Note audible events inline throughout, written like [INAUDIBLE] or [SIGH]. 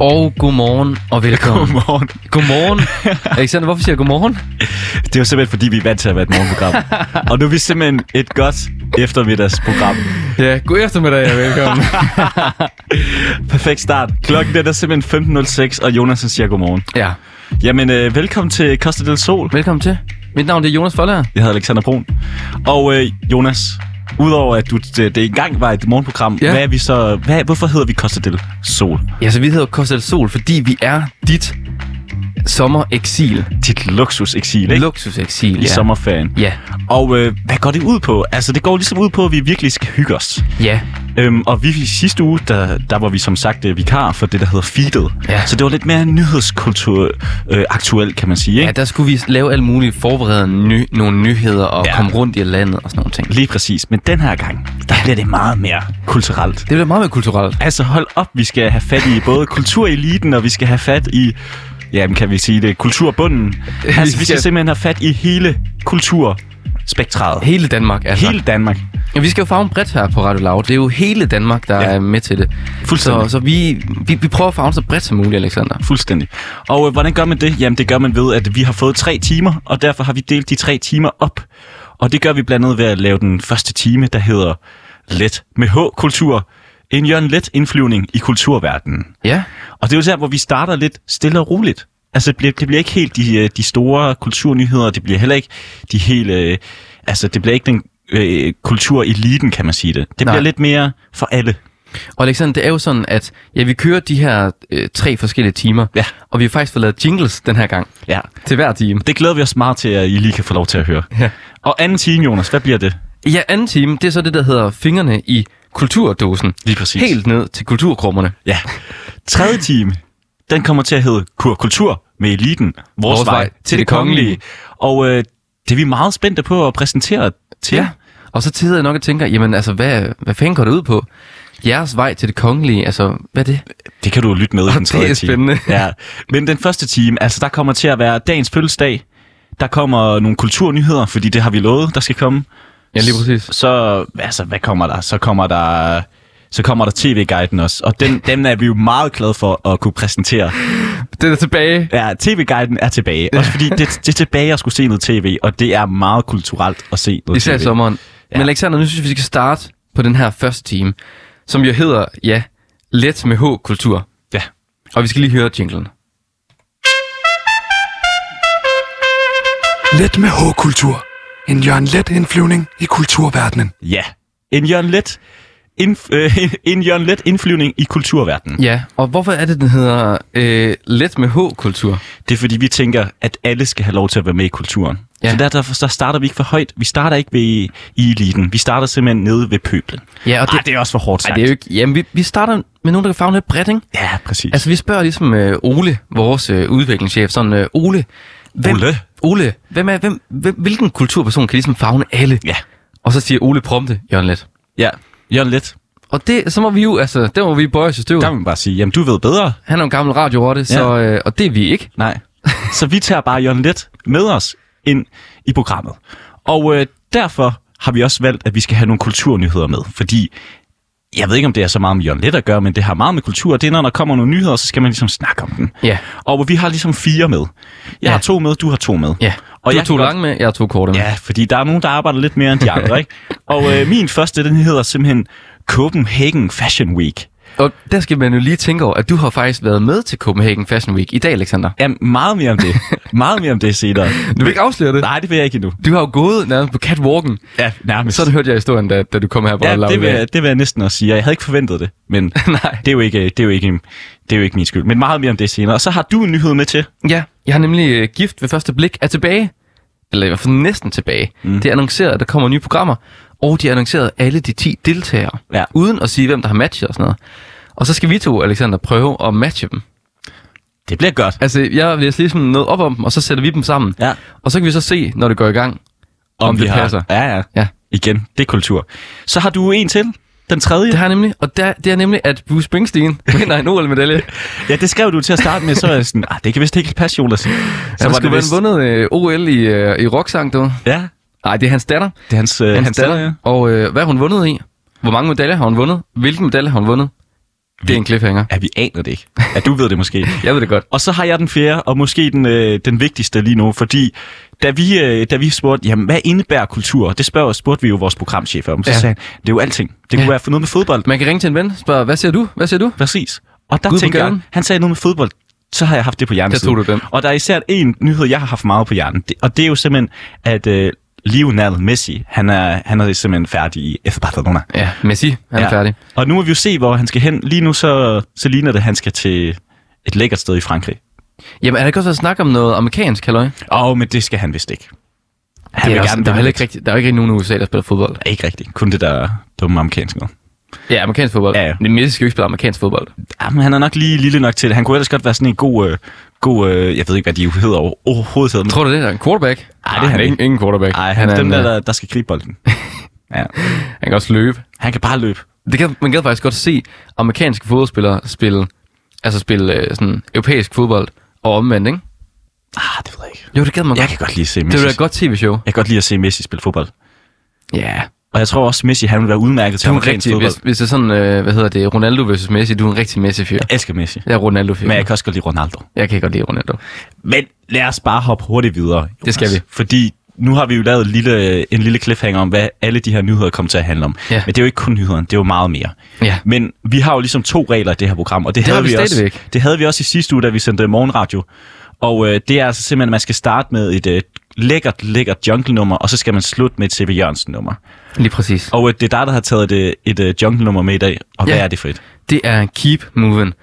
Og godmorgen og velkommen. Godmorgen. Godmorgen. [LAUGHS] Alexander, hvorfor siger jeg godmorgen? Det er jo simpelthen, fordi vi er vant til at være et morgenprogram. og nu er vi simpelthen et godt eftermiddagsprogram. Ja, god eftermiddag og velkommen. [LAUGHS] Perfekt start. Klokken den er simpelthen 15.06, og Jonas siger godmorgen. ja, Jamen, øh, velkommen til Costa del Sol. velkommen til. Mit navn det er Jonas Foller. Jeg hedder Alexander Brun. Og øh, Jonas, udover at du, det, det engang var et morgenprogram, Ja. hvad er vi så, hvad, hvorfor hedder vi Costa del Sol? Ja, så vi hedder Costa del Sol, fordi vi er dit sommereksil. Dit luksuseksil, ikke? Luksuseksil, I ja. sommerferien. Ja, Og øh, hvad går det ud på? Altså, det går ligesom ud på, at vi virkelig skal hygge os. ja. Øhm, og vi sidste uge, der, der var vi som sagt øh, vikar for det, der hedder Feedet. Ja. Så det var lidt mere nyhedskultur øh, aktuelt, kan man sige. Ikke? Ja, der skulle vi lave alle mulige forberede ny, nogle nyheder og Ja. ja. komme rundt i landet og sådan nogle ting. Lige præcis. Men den her gang, der bliver det meget mere kulturelt. Det bliver meget mere kulturelt. Altså hold op, vi skal have fat i både kultureliten, og vi skal have fat i, jamen kan vi sige det, kulturbunden. [LAUGHS] Altså vi skal simpelthen have fat i hele kulturspektret. Hele Danmark, altså. Hele Danmark. Ja, vi skal jo farve bredt her på Radio Loud. Det er jo hele Danmark, der ja. er med til det. Fuldstændig. Så, så vi, vi, vi prøver at farve så bredt som muligt, Alexander. Fuldstændig. Og øh, hvordan gør man det? Jamen, det gør man ved, at vi har fået tre timer, og derfor har vi delt de tre timer op. Og det gør vi blandt andet ved at lave den første time, der hedder Let med H-kultur. En Jørgen Let indflyvning i kulturverdenen. Ja, Og det er jo der, hvor vi starter lidt stille og roligt. Altså, det bliver, det bliver ikke helt de, øh, de store kulturnyheder, det bliver heller ikke de helt... Øh, altså, det bliver ikke den øh, kultureliten, kan man sige det. Det Nej. bliver lidt mere for alle. og Alexander, det er jo sådan, at ja, vi kører de her øh, tre forskellige timer, Ja. og vi har faktisk fået lavet jingles den her gang Ja. til hver time. Det glæder vi os meget til, at I lige kan få lov til at høre. Ja. Og anden time, Jonas, hvad bliver det? Ja, anden time, det er så det, der hedder fingrene i kulturdåsen. Lige præcis. Helt ned til kulturkrummerne. Ja. Tredje time, den kommer til at hedde Kur Kultur med eliten. Vores, Vores vej til det kongelige. Og øh, det er vi meget spændte på at præsentere til. Ja. Og så tider jeg nok og tænker, jamen altså, hvad, hvad fanden går det ud på? Jeres vej til det kongelige, altså, hvad er det? Det kan du lytte med i den det tredje er time. spændende. Ja. Men den første time, altså der kommer til at være dagens fødselsdag. Der kommer nogle kulturnyheder, fordi det har vi lovet, der skal komme. Ja, lige præcis. Så, altså, hvad kommer der? Så kommer der... Så kommer der TV-guiden også, og den, den er vi jo meget glade for at kunne præsentere. Det er tilbage. Ja, TV-guiden er tilbage. Også fordi det, det er tilbage at skulle se noget tv, og det er meget kulturelt at se noget Især i tv. sommeren. Ja. Men Alexander, nu synes jeg, vi skal starte på den her første time, som jo hedder, ja, Let med H-kultur. Ja. Og vi skal lige høre jinglen. Let med H-kultur. En Jørgen Let indflyvning i kulturverdenen. Ja. En Jørgen Let, indf- øh, [LAUGHS] en Jørgen Let indflyvning i kulturverdenen. Ja, og hvorfor er det, den hedder øh, Let med H-kultur? Det er fordi, vi tænker, at alle skal have lov til at være med i kulturen. Ja. Så derfor så starter vi ikke for højt. Vi starter ikke ved i eliten. Vi starter simpelthen nede ved pøblen. Ja, og Ej, det er også for hårdt sagt. Ej, det er jo ikke... Jamen, vi, vi starter med nogen, der kan farve lidt bredt, ikke? Ja, præcis. Altså, vi spørger ligesom øh, Ole, vores øh, udviklingschef, sådan, øh, Ole, hvem, Ole? Ole, hvem er, hvem, hvem, hvilken kulturperson kan ligesom fagne alle? Ja. Og så siger Ole prompte, Jørgen Let. Ja, Jørgen Let. Og det, så må vi jo, altså, der må vi bøje os i støvet. Der må man bare sige, jamen du ved bedre. Han er en gammel radiorotte, så, øh, og det er vi ikke. Nej. Så vi tager bare Jørgen Let med os ind i programmet. Og øh, derfor har vi også valgt, at vi skal have nogle kulturnyheder med. Fordi jeg ved ikke, om det er så meget med Jørgen Let at gøre, men det har meget med kultur. Det er, når der kommer nogle nyheder, så skal man ligesom snakke om den. Ja. Og vi har ligesom fire med. Jeg Ja. har to med, du har to med. Ja, Og og jeg har to godt- lange med, jeg har to korte med. Ja, fordi der er nogen, der arbejder lidt mere end de andre, ikke? [LAUGHS] Og øh, min første, den hedder simpelthen Copenhagen Fashion Week. Og der skal man jo lige tænke over, at du har faktisk været med til Copenhagen Fashion Week i dag, Alexander. Ja, meget mere om det. meget mere om det senere. Du vil ikke afsløre det? Nej, det vil jeg ikke endnu. Du har jo gået nærmest på catwalken. Ja, nærmest. Sådan hørte jeg historien, da, da du kom her på Ja, det vil, jeg, det vil jeg næsten også sige. Jeg havde ikke forventet det, men [LAUGHS] Nej. det er jo ikke, det er jo ikke, det er jo ikke min skyld. Men meget mere om det senere. Og så har du en nyhed med til. Ja, jeg har nemlig øh, gift ved første blik er tilbage. Eller i hvert fald næsten tilbage. Mm. Det er annonceret, at der kommer nye programmer. og de har annonceret alle de 10 deltagere, Ja. uden at sige, hvem der har matchet og sådan noget. Og så skal vi to, Alexander, prøve at matche dem. Det bliver godt. Altså, jeg læser ligesom noget op om dem, og så sætter vi dem sammen. Ja. Og så kan vi så se, når det går i gang, om, om vi det har- passer. Ja, ja. Ja. Igen, det er kultur. Så har du en til. Den tredje. Det har nemlig, og der, det er nemlig, at Bruce Springsteen [LAUGHS] vinder en OL-medalje. Ja, det skrev du til at starte med, så er jeg sådan, ah, det kan vist ikke passe, Jonas. Så Så han skulle vist... vundet øh, OL i, øh, i rocksang, du. Ja, Nej, det er hans datter. det er hans, øh, Hans, hans datter. datter, ja. Og øh, hvad har hun vundet i? Hvor mange medaljer har hun vundet? Hvilken medalje har hun vundet? Det er en cliffhanger. Ja, vi aner det ikke. Ja, du ved det måske. [LAUGHS] Jeg ved det godt. Og så har jeg den fjerde, og måske den, øh, den vigtigste lige nu, fordi da vi, øh, da vi spurgte, jamen, hvad indebærer kultur? Det spørger, spurgte vi jo vores programchef om. Så Ja. sagde han, det er jo alting. Det kunne Ja. være for noget med fodbold. Man kan ringe til en ven spørge, hvad siger du? Hvad siger du? Præcis. Og der Gud tænker jeg, han sagde noget med fodbold, så har jeg haft det på hjernen. Der tog du den. Og der er især en nyhed, jeg har haft meget på hjernen. Det, og det er jo simpelthen, at øh, Lionel Messi, han er, han er simpelthen færdig i FC Barcelona. Ja, Messi, han ja. er færdig. Og nu må vi jo se, hvor han skal hen. Lige nu så, så ligner det, at han skal til et lækkert sted i Frankrig. Jamen, er der ikke også at snakke om noget amerikansk, halløj? Åh, oh, men det skal han vist ikke. Han Det er også, gerne der, er ikke rigtig, der er ikke nogen i USA, der spiller fodbold. Ikke rigtigt. Kun det der dumme amerikanske noget. Ja, amerikansk fodbold. Ja, ja. Men Messi skal jo ikke spille amerikansk fodbold. Jamen, han er nok lige lille nok til det. Han kunne ellers godt være sådan en god... Øh, god øh, jeg ved ikke, hvad de hedder over- overhovedet hedder. Tror du det? Er en quarterback? Ej, det er han ikke. ingen quarterback. Nej, han, er dem en, der, der, der skal gribe bolden. [LAUGHS] ja. Han kan også løbe. Han kan bare løbe. Det kan, man kan faktisk godt se amerikanske fodboldspillere spille, altså spille øh, sådan europæisk fodbold og omvendt, ikke? Ah, det ved jeg ikke. Jo, det gad man Jeg godt. kan godt lide at se Det Messi. er jo et godt tv-show. Jeg kan godt lide at se Messi spille fodbold. Ja. Og jeg tror også, Messi han vil være udmærket til er amerikansk rigtig, fodbold. hvis, hvis det er sådan, øh, hvad hedder det, Ronaldo versus Messi, du er en rigtig Messi-fyr. Jeg elsker Messi. Jeg er Ronaldo-fyr. Men jeg kan også godt lide Ronaldo. jeg kan godt lide Ronaldo. Men lad os bare hoppe hurtigt videre. Jonas. Det skal vi. Fordi nu har vi jo lavet en lille, en lille cliffhanger om, hvad alle de her nyheder kommer til at handle om. Ja. Men det er jo ikke kun nyhederne, det er jo meget mere. Ja. Men vi har jo ligesom to regler i det her program, og det, Det havde vi vi, også, stadigvæk. det havde vi også i sidste uge, da vi sendte morgenradio. Og øh, det er altså simpelthen, at man skal starte med et øh, lækkert, lækkert jungle-nummer, og så skal man slutte med et C.V. Jørgensen-nummer. Lige præcis. Og øh, det er dig, der har taget et, et øh, jungle-nummer med i dag. Og Ja. hvad er det for et? Det er Keep Moving.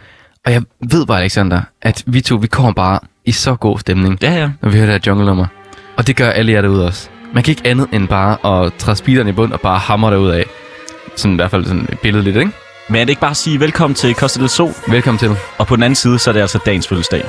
Og jeg ved bare, Alexander, at vi to, vi kommer bare i så god stemning, Ja, ja. når vi hører det her jungle-nummer. Og det gør alle jer derude også. Man kan ikke andet end bare at træde speederen i bund og bare hamre derud af. Sådan i hvert fald sådan billedligt, ikke? Men er det ikke bare at sige velkommen til Costa del Sol? Velkommen til. Og på den anden side, så er det altså dagens fødselsdag.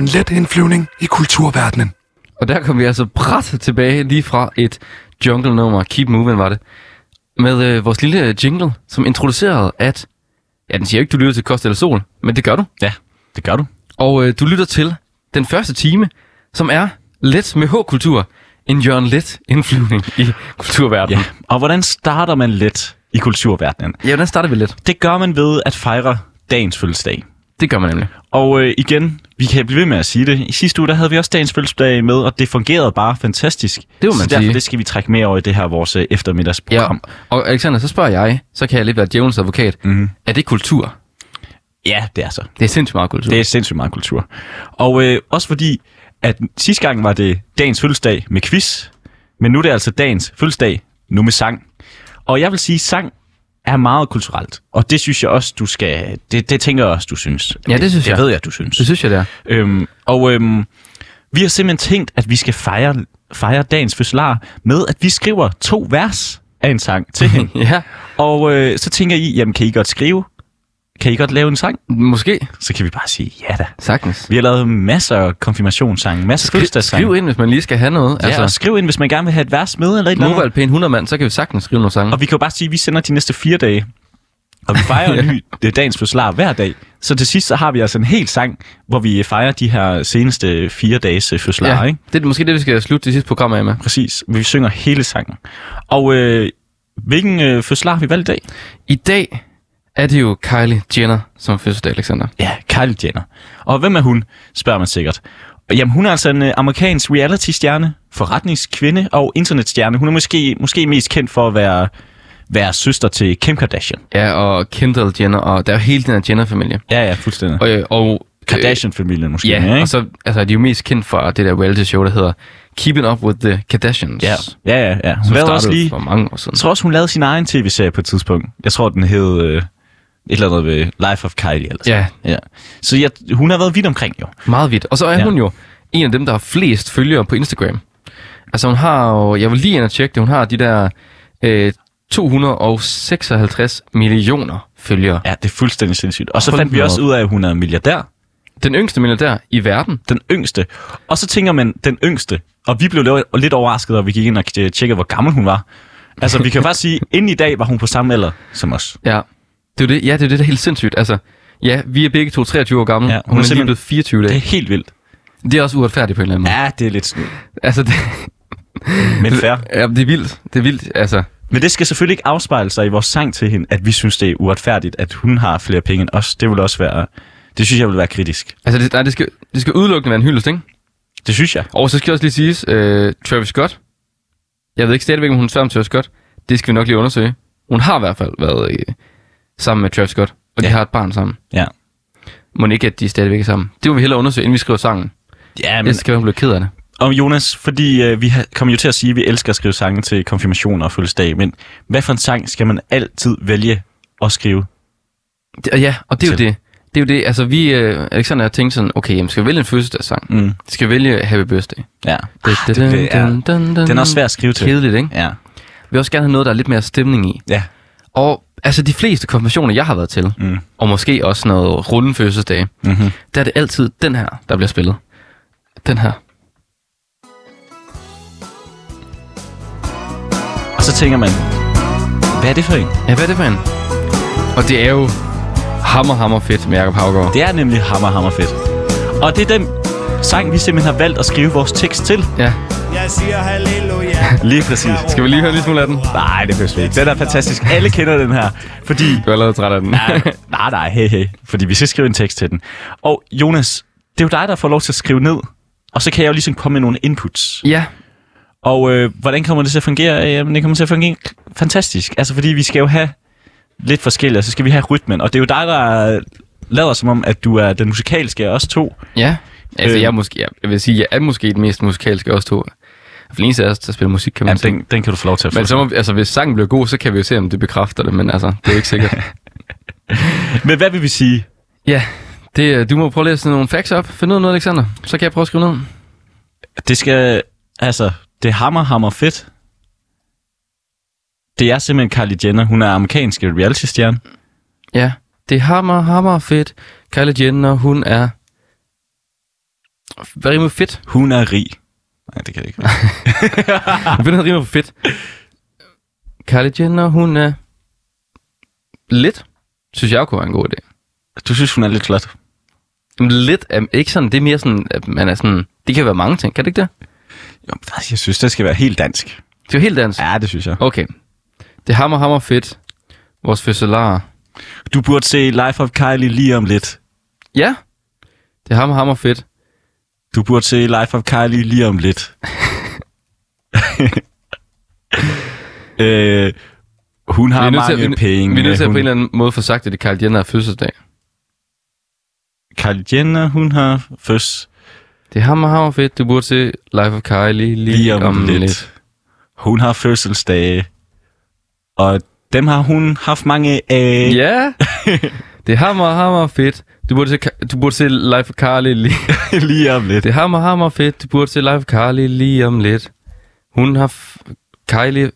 En Let indflyvning i kulturverdenen. Og der kom vi altså bræt tilbage lige fra et jungle-nummer. Keep Moving var det. Med øh, vores lille jingle, som introducerede, at... Ja, den siger ikke, du lytter til Kost eller Sol, men det gør du. Ja, det gør du. Og øh, du lytter til den første time, som er let med H-kultur. En Jørgen Let indflyvning i kulturverdenen. Ja. Og hvordan starter man let i kulturverdenen? Ja, hvordan starter vi lidt? Det gør man ved at fejre dagens fødselsdag. Det gør man nemlig. Og øh, igen, vi kan blive ved med at sige det. I sidste uge, der havde vi også dagens fødselsdag med, og det fungerede bare fantastisk. Det må man så derfor sige. det skal vi trække mere over i det her vores øh, eftermiddagsprogram. Og Alexander, så spørger jeg, så kan jeg lidt være djævelens advokat. Mm-hmm. Er det kultur? Ja, det er så. Det er sindssygt meget kultur. Det er sindssygt meget kultur. Og øh, også fordi, at sidste gang var det dagens fødselsdag med quiz, men nu er det altså dagens fødselsdag, nu med sang. Og jeg vil sige, sang er meget kulturelt. Og det synes jeg også, du skal... Det, det tænker jeg også, du synes. Ja, det synes det, jeg. Det ved jeg, du synes. Det synes jeg, det er. Øhm, og øhm, vi har simpelthen tænkt, at vi skal fejre, fejre dagens fødselar med, at vi skriver to vers af en sang til [LAUGHS] hende. ja, og øh, så tænker I, jamen kan I godt skrive? Kan I godt lave en sang? måske. Så kan vi bare sige, ja da. Sagtens. Vi har lavet masser af konfirmationssange, masser af fødselsdagssange. skriv ind, hvis man lige skal have noget. Ja, altså, og skriv ind, hvis man gerne vil have et vers med eller et eller andet. Mobile Pæn 100 mand, så kan vi sagtens skrive nogle sange. Og vi kan jo bare sige, at vi sender de næste fire dage. Og vi fejrer [LAUGHS] en ny det dagens fødselar hver dag. Så til sidst så har vi altså en hel sang, hvor vi fejrer de her seneste fire dages øh, fødselarer, ja, ikke? det er måske det, vi skal slutte det sidste program af med. Præcis. Vi synger hele sangen. Og øh, hvilken øh, fødselar har vi valgt i dag? I dag er det jo Kylie Jenner som fødselsdag, Alexander. Ja, Kylie Jenner. Og hvem er hun, spørger man sikkert. Jamen, hun er altså en øh, amerikansk reality-stjerne, forretningskvinde og internetstjerne. Hun er måske, måske mest kendt for at være, være søster til Kim Kardashian. Ja, og Kendall Jenner, og der er jo hele den her Jenner-familie. Ja, ja, fuldstændig. Og, øh, og Kardashian-familien måske. Ja, ikke? og så altså, de er jo mest kendt for det der reality-show, der hedder Keeping Up With The Kardashians. Ja, ja, ja. ja. Hun lavede startede også lige... for mange år siden. Jeg tror også, hun lavede sin egen tv-serie på et tidspunkt. Jeg tror, den hed øh, et eller andet ved Life of Kylie. Eller sådan. Ja, ja. Så jeg, hun har været vidt omkring, jo. meget vidt. Og så er Ja. ja. hun jo en af dem, der har flest følgere på Instagram. Altså hun har jo, jeg vil lige ind og tjekke det, hun har de der øh, 256 millioner følgere. Ja, det er fuldstændig sindssygt. Og så fandt vi også ud af, at hun er milliardær. Den yngste milliardær i verden. Den yngste. Og så tænker man, den yngste. Og vi blev lidt- overrasket, og vi gik ind og tjekkede, hvor gammel hun var. Altså, vi kan faktisk sige, [LAUGHS] inden i dag var hun på samme alder som os. Ja. Det er det, ja, det er det, der er helt sindssygt. Altså, ja, vi er begge to 23 år gamle. Ja, hun hun, er lige blevet 24 Det er dage. helt vildt. Det er også uretfærdigt på en eller anden måde. Ja, det er lidt sådan, Altså, det, men fair. [LAUGHS] ja, det er vildt. Det er vildt, altså. Men det skal selvfølgelig ikke afspejle sig i vores sang til hende, at vi synes, det er uretfærdigt, at hun har flere penge end os. Det vil også være... Det synes jeg vil være kritisk. Altså, det, nej, det, skal, det skal udelukkende være en hyldest, ikke? Det synes jeg. Og så skal også lige siges, øh, Travis Scott. Jeg ved ikke stadigvæk, om hun er sammen med Travis Scott. Det skal vi nok lige undersøge. Hun har i hvert fald været øh, sammen med Travis Scott, og de Ja. har et barn sammen. Ja. Må ikke, at de stadigvæk er sammen. Det må vi hellere undersøge, inden vi skriver sangen. Ja, Men... Jeg skal være blevet ked af det. Og Jonas, fordi øh, vi har, kommer jo til at sige, at vi elsker at skrive sange til konfirmationer og fødselsdag, men hvad for en sang skal man altid vælge at skrive? det ja, og det er jo Til. det. Det er jo det. Altså, vi, øh, Alexander jeg tænkte sådan, okay, jamen, skal vi vælge en fødselsdagssang? Mm. Skal vi vælge Happy Birthday? Ja. Det, det, det er, den er også svær at skrive til. Kedeligt, ikke? Ja. Vi vil også gerne have noget, der er lidt mere stemning i. Ja. Og altså de fleste konfirmationer, jeg har været til, Mm. og måske også noget runden fødselsdag, Mm-hmm. der er det altid den her, der bliver spillet. Den her. Og så tænker man, hvad er det for en? Ja, hvad er det for en? Og det er jo hammer, hammer fedt med Jacob Havgaard. Det er nemlig hammer, hammer fedt. Og det er den sang, vi simpelthen har valgt at skrive vores tekst til. Ja, Jeg siger halleluja. Lige præcis. skal vi lige høre lidt smule af den? Nej, det behøver vi ikke. Den er fantastisk. Alle kender den her, fordi... Du er allerede træt af den. Ja, nej, nej, hey, hey. Fordi vi skal skrive en tekst til den. Og Jonas, det er jo dig, der får lov til at skrive ned. Og så kan jeg jo ligesom komme med nogle inputs. ja, Og øh, hvordan kommer det til at fungere? Jamen, det kommer til at fungere fantastisk. Altså, fordi vi skal jo have lidt forskelligt, og så skal vi have rytmen. Og det er jo dig, der lader som om, at du er den musikalske af os to. ja. Altså, Øh. jeg, måske, jeg, jeg vil sige, jeg er måske den mest musikalske af os to. For eneste af os, der spiller musik, kan man sige. den, den kan du få lov til at få. Men så må, altså, hvis sangen bliver god, så kan vi jo se, om det bekræfter det. Men altså, det er jo ikke sikkert. [LAUGHS] Men hvad vil vi sige? ja, det, du må prøve at læse nogle facts op. Find ud af noget, Alexander. Så kan jeg prøve at skrive ned. Det skal, altså, det er hammer, hammer fedt. Det er simpelthen Kylie Jenner. Hun er amerikansk reality-stjerne. Ja, Det er hammer, hammer fedt. Kylie Jenner, hun er... Hvad rimer fedt? Hun er rig. Nej, det kan det ikke. [LAUGHS] Hvad rimer på fedt? Kylie Jenner, hun er... Lidt. Synes jeg kunne være en god idé. Du synes, hun er lidt flot. Lidt er ikke sådan, det er mere sådan, at man er sådan... Det kan være mange ting, kan det ikke det? Jo, jeg synes, det skal være helt dansk. Det er jo helt dansk. Ja, det synes jeg. Okay. Det er hammer, hammer fedt. Vores fødselar. Du burde se Life of Kylie lige om lidt. Ja. Det er hammer, hammer fedt. Du burde se Life of Kylie lige om lidt. [LAUGHS] øh, hun har mange vi, penge. vi er nødt til at hun, på en eller anden måde få sagt, at det Kylie Jenner er fødselsdag. Kylie Jenner, hun har føds Det er hammer, hammer fedt. Du burde se Life of Kylie lige, lige om, om lidt. lidt. Hun har fødselsdage. Og dem har hun haft mange af. Ja. [LAUGHS] det er hammer, hammer fedt. Du burde se, du burde se Life of Kylie lige... [LAUGHS] lige om lidt. Det er hammer, hammer fedt. Du burde se Life of Kylie lige om lidt. Hun har... Kylie,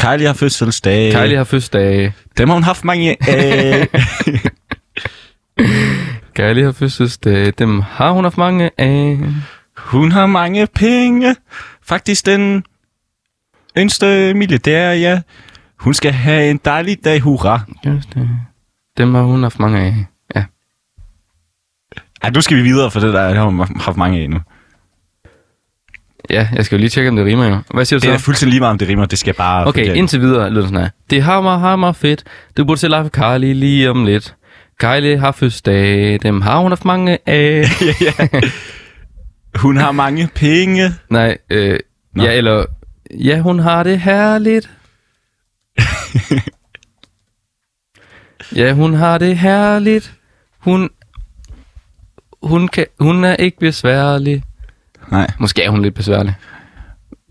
Kylie har fødselsdage. Kylie har fødselsdag. Dem har hun haft mange af. [LAUGHS] Kylie har fødselsdag. Dem har hun haft mange af. hun har mange penge. Faktisk den yngste milliardær, ja. Hun skal have en dejlig dag, hurra. Just det. Dem har hun haft mange af. Ja. Nu skal vi videre, for det der har hun haft mange af nu. Ja, jeg skal jo lige tjekke, om det rimer jo. Hvad siger du Det er så? fuldstændig lige meget, om det rimer. Det skal bare... Okay, fungere. indtil videre lyder det sådan her. Det er hammer, hammer fedt. Du burde se of Kylie lige om lidt. Kylie har fødselsdag. Dem har hun haft mange af. [LAUGHS] Hun har mange penge. Nej, øh, Nå. ja, eller... Ja, hun har det herligt. [LAUGHS] ja, hun har det herligt. Hun... Hun, kan, hun er ikke besværlig. Nej. Måske er hun lidt besværlig.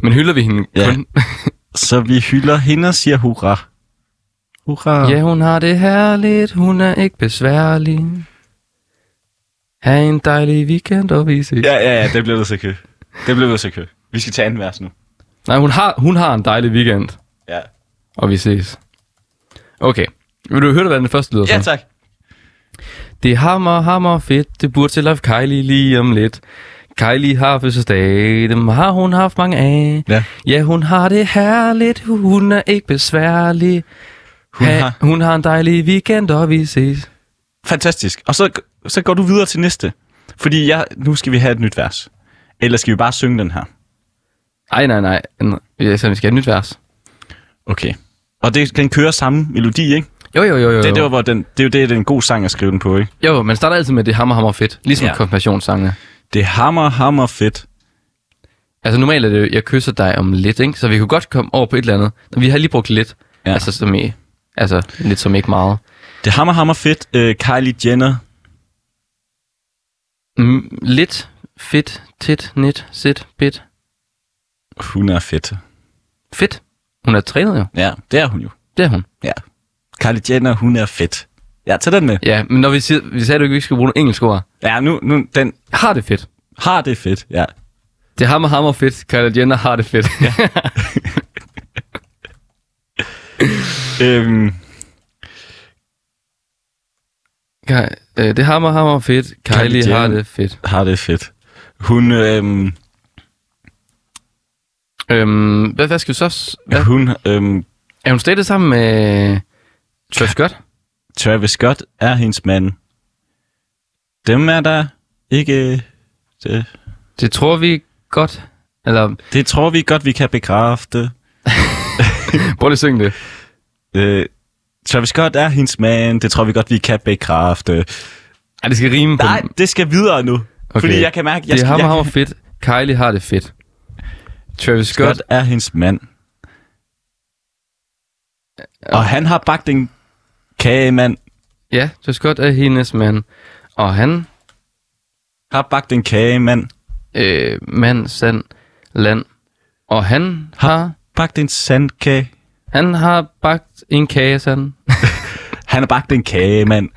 Men hylder vi hende Ja. kun? [LAUGHS] Så vi hylder hende og siger hurra. Hurra. Ja, hun har det herligt, hun er ikke besværlig. Ha' en dejlig weekend, og vi ses. Ja, ja, ja, det bliver du så kø. Det bliver du så kø. Vi skal tage anden vers nu. Nej, hun har, hun har en dejlig weekend, Ja. og vi ses. Okay. Vil du høre, hvad den første lyder Ja, tak. Det er hammer, hammer fedt. Det burde til Life Kylie lige om lidt. Kylie har fødselsdag. Dem har hun haft mange af. Ja. Ja, hun har det herligt. Hun er ikke besværlig. Hun ha, har- hun har en dejlig weekend, og vi ses. Fantastisk. Og så, så går du videre til næste. Fordi jeg, nu skal vi have et nyt vers. Eller skal vi bare synge den her? Ej, nej, nej. Ja, Så vi skal have et nyt vers. Okay. Og det kan køre samme melodi, ikke? Jo, jo, jo, jo. Det, det, var, hvor den, det er jo det, det er en god sang at skrive den på, ikke? Jo, man starter altid med det hammer, hammer fedt. Ligesom Ja. konfirmationssangene. Det er hammer, hammer fedt. Altså normalt er det jo, jeg kysser dig om lidt, ikke? Så vi kunne godt komme over på et eller andet. Vi har lige brugt lidt. Ja. Altså, som i, altså lidt som ikke meget. Det er hammer, hammer fedt. Uh, Kylie Jenner. Mm, lidt, fedt, tit, net, sit, bit. Hun er fedt. Fedt. Hun er trænet jo. Ja, det er hun jo. Det er hun. Ja. Kylie Jenner, hun er fedt. Ja, tag den med. Ja, men når vi, siger, vi sagde at vi ikke skulle bruge nogle engelske ord. Ja, nu, nu den Har det fedt. har det fedt. Ja. Det er hammer, hammer fedt. Kylie Jenner har det fedt. Ja. [LAUGHS] Øhm, øh, det er hammer, hammer fedt. Kylie, Kylie har det fedt. har det fedt. Hun, øhm, Øhm, hvad, hvad skal vi så... Hvad? hun, øhm, Er hun stadig sammen med Travis Scott? Travis Scott er hendes mand. Dem er der ikke... Det, Det tror vi godt. Eller, det tror vi godt, vi kan bekræfte. [LAUGHS] prøv lige at synge det. Øh, Travis Scott er hendes mand. Det tror vi godt, vi kan bekræfte. Ej, det skal rime på... Nej, det skal videre nu. Okay. Fordi jeg kan mærke, jeg det er skal, hammer, jeg, hammer fedt. Kylie har det fedt. Travis Scott. Scott er hendes mand. Og han har bagt en kage, mand. Ja, Travis Scott er hendes mand. Og han, Har bagt en kage, mand. øh, mand, sand, land. Og han har, Bagt en sandkage. han har bagt en kage, sand. [LAUGHS] Han har bagt en kage, mand.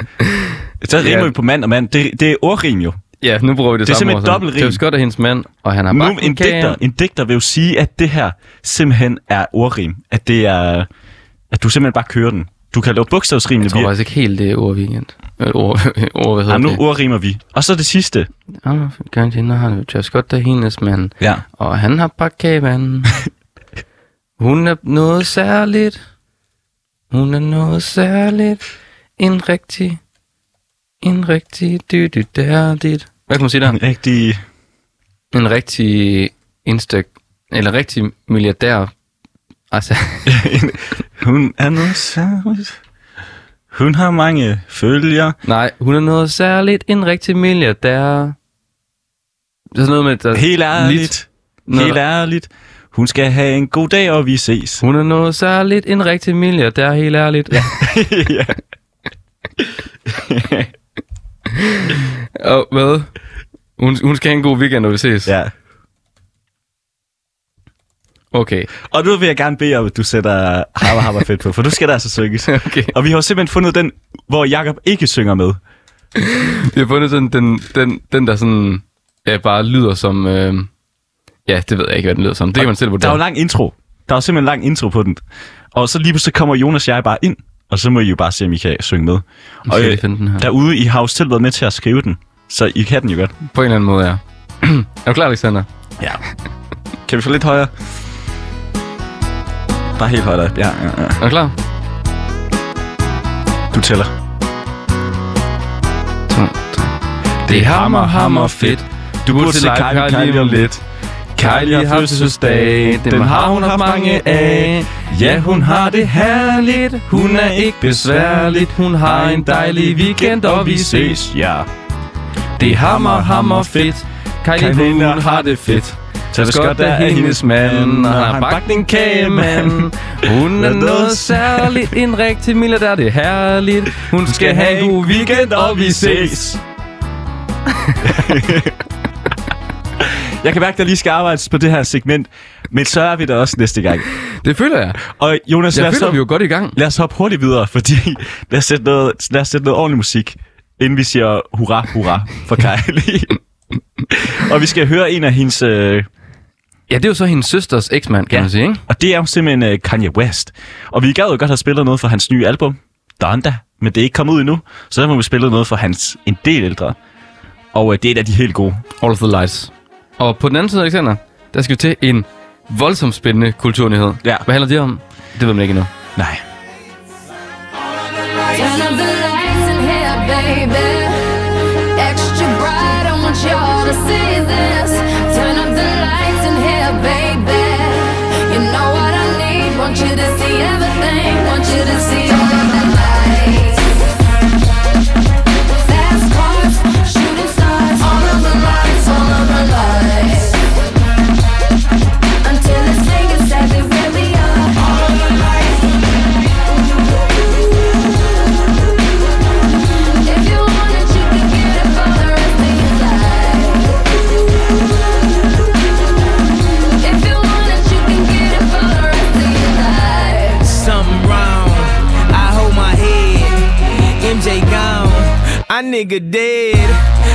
Så rimer Ja. vi på mand og mand. Det, det er ordrim jo. Ja, nu bruger vi det, Det er samme simpelthen ord så. dobbeltrim. Travis Scott er hendes mand, og han har Nu, bagt en, en kage. digter, en digter vil jo sige, at det her simpelthen er ordrim. At det er... At du simpelthen bare kører den. Du kan lave bogstavsrimende. Jeg tror faktisk ikke helt, det er ordweekend. Øh, ord, [LAUGHS] ord, hvad hedder Ja, nu det? ordrimer vi. Og så det sidste. Ja, Garantina har det Josh Scott, der er hendes mand. Ja. Og han har bakkæben. [LAUGHS] Hun er noget særligt. Hun er noget særligt. En rigtig... En rigtig dy der dit. Hvad kan man sige der? En rigtig... En rigtig insta... Eller rigtig milliardær. Altså, [LAUGHS] Hun er noget særligt. Hun har mange følger. nej, hun er noget særligt. En rigtig milliardær. Det er sådan noget med... Der, Helt ærligt. Lidt. Noget- Helt ærligt. Hun skal have en god dag, og vi ses. Hun er noget særligt. En rigtig milliardær, helt ærligt. Ja. [LAUGHS] ja. Og hvad? Hun, hun skal have en god weekend, når vi ses. ja. Okay. Og nu vil jeg gerne bede om, at du sætter Hammer Hammer fedt på, for nu skal der altså synges. [LAUGHS] Okay. Og vi har jo simpelthen fundet den, hvor Jakob ikke synger med. Vi har fundet sådan den, den, den der sådan, ja, bare lyder som, øh, ja, det ved jeg ikke, hvad den lyder som. Det kan man selv Der er jo vurdere. lang intro. Der er jo simpelthen lang intro på den. Og så lige pludselig kommer Jonas og jeg bare ind, og så må I jo bare se, om I kan synge med. Og øh, den her. derude, I har jo selv været med til at skrive den, så I kan den jo godt. På en eller anden måde, ja. [CLEARS THROAT] er du klar, Alexander? Ja. Kan vi få lidt højere? Bare helt højere. Ja, ja, ja. Er du klar? Du tæller. Det er hammer, hammer fedt. Du burde se Kylie lige om lidt. Kylie har fødselsdag, den har hun haft mange af. Ja, hun har det herligt, hun er ikke besværligt. Hun har en dejlig weekend, og vi ses. Ja. Det er hammer, hammer fedt. Kylie, Kylie, hun har det fedt. Så godt er hendes mand, og har bagt en kagemand. Hun er noget særligt, en rigtig milliardær, det er herligt. Hun skal have en god weekend, og vi ses. [LAUGHS] Jeg kan mærke, der lige skal arbejdes på det her segment, men så er vi der også næste gang. Det føler jeg. Og Jonas, lad Jeg os, føler, hoppe, vi jo godt i gang. lad os hoppe hurtigt videre, fordi lad os, sætte noget, lad os sætte noget ordentlig musik, inden vi siger hurra, hurra for Kylie. [LAUGHS] [LAUGHS] og vi skal høre en af hendes... Øh, Ja, det er jo så hendes søsters eksmand, kan Ja. man sige, ikke? og det er jo simpelthen øh, Kanye West. Og vi gad jo godt have spillet noget fra hans nye album, Donda, men det er ikke kommet ud endnu, så der må vi spille noget fra hans en del ældre. Og øh, det er et af de helt gode. All of the lights. Og på den anden side, Alexander, der skal vi til en voldsomt spændende kulturnyhed. Ja. Hvad handler det om? Det ved man ikke endnu. Nej. you to see this. Nigga dead.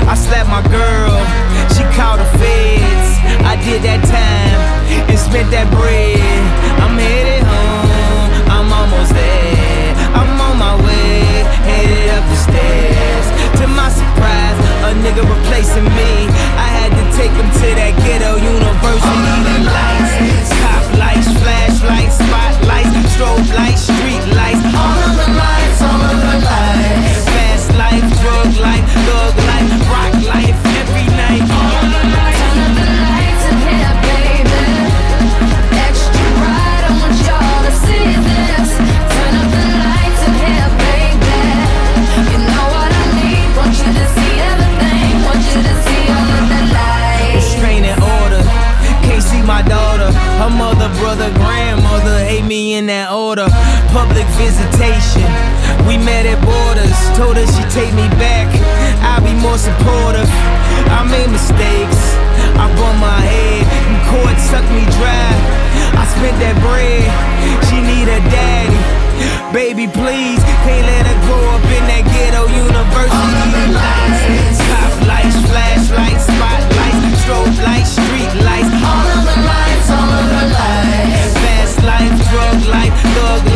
I slapped my girl. She called the feds. I did that time and spent that bread. I'm headed home. I'm almost there. I'm on my way. Headed up the stairs. To my surprise, a nigga replacing me. I had to take him to that ghetto university. All The lights, cop lights, flashlights, spotlights, strobe lights. Order. Public visitation. We met at borders. Told her she take me back. I'll be more supportive. I made mistakes. I bumped my head. And court sucked me dry. I spent that bread. She need a daddy. Baby, please, can't let her grow up in that ghetto university. Lights, top lights, flashlights, spotlights, strobe lights, street. All lights, thug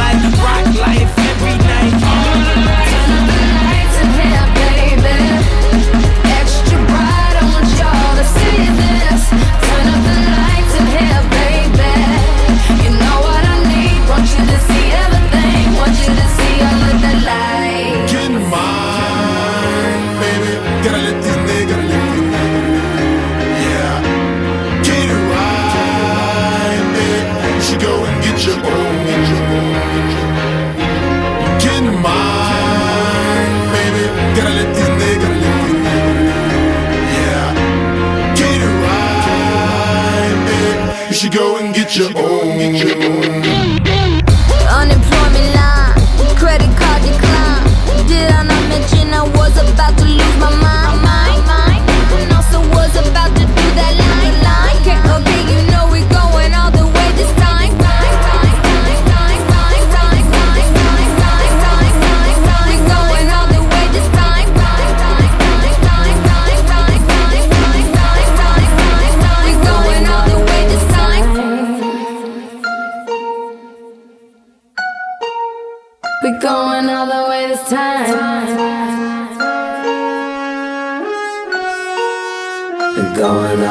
Get your own. Get your own.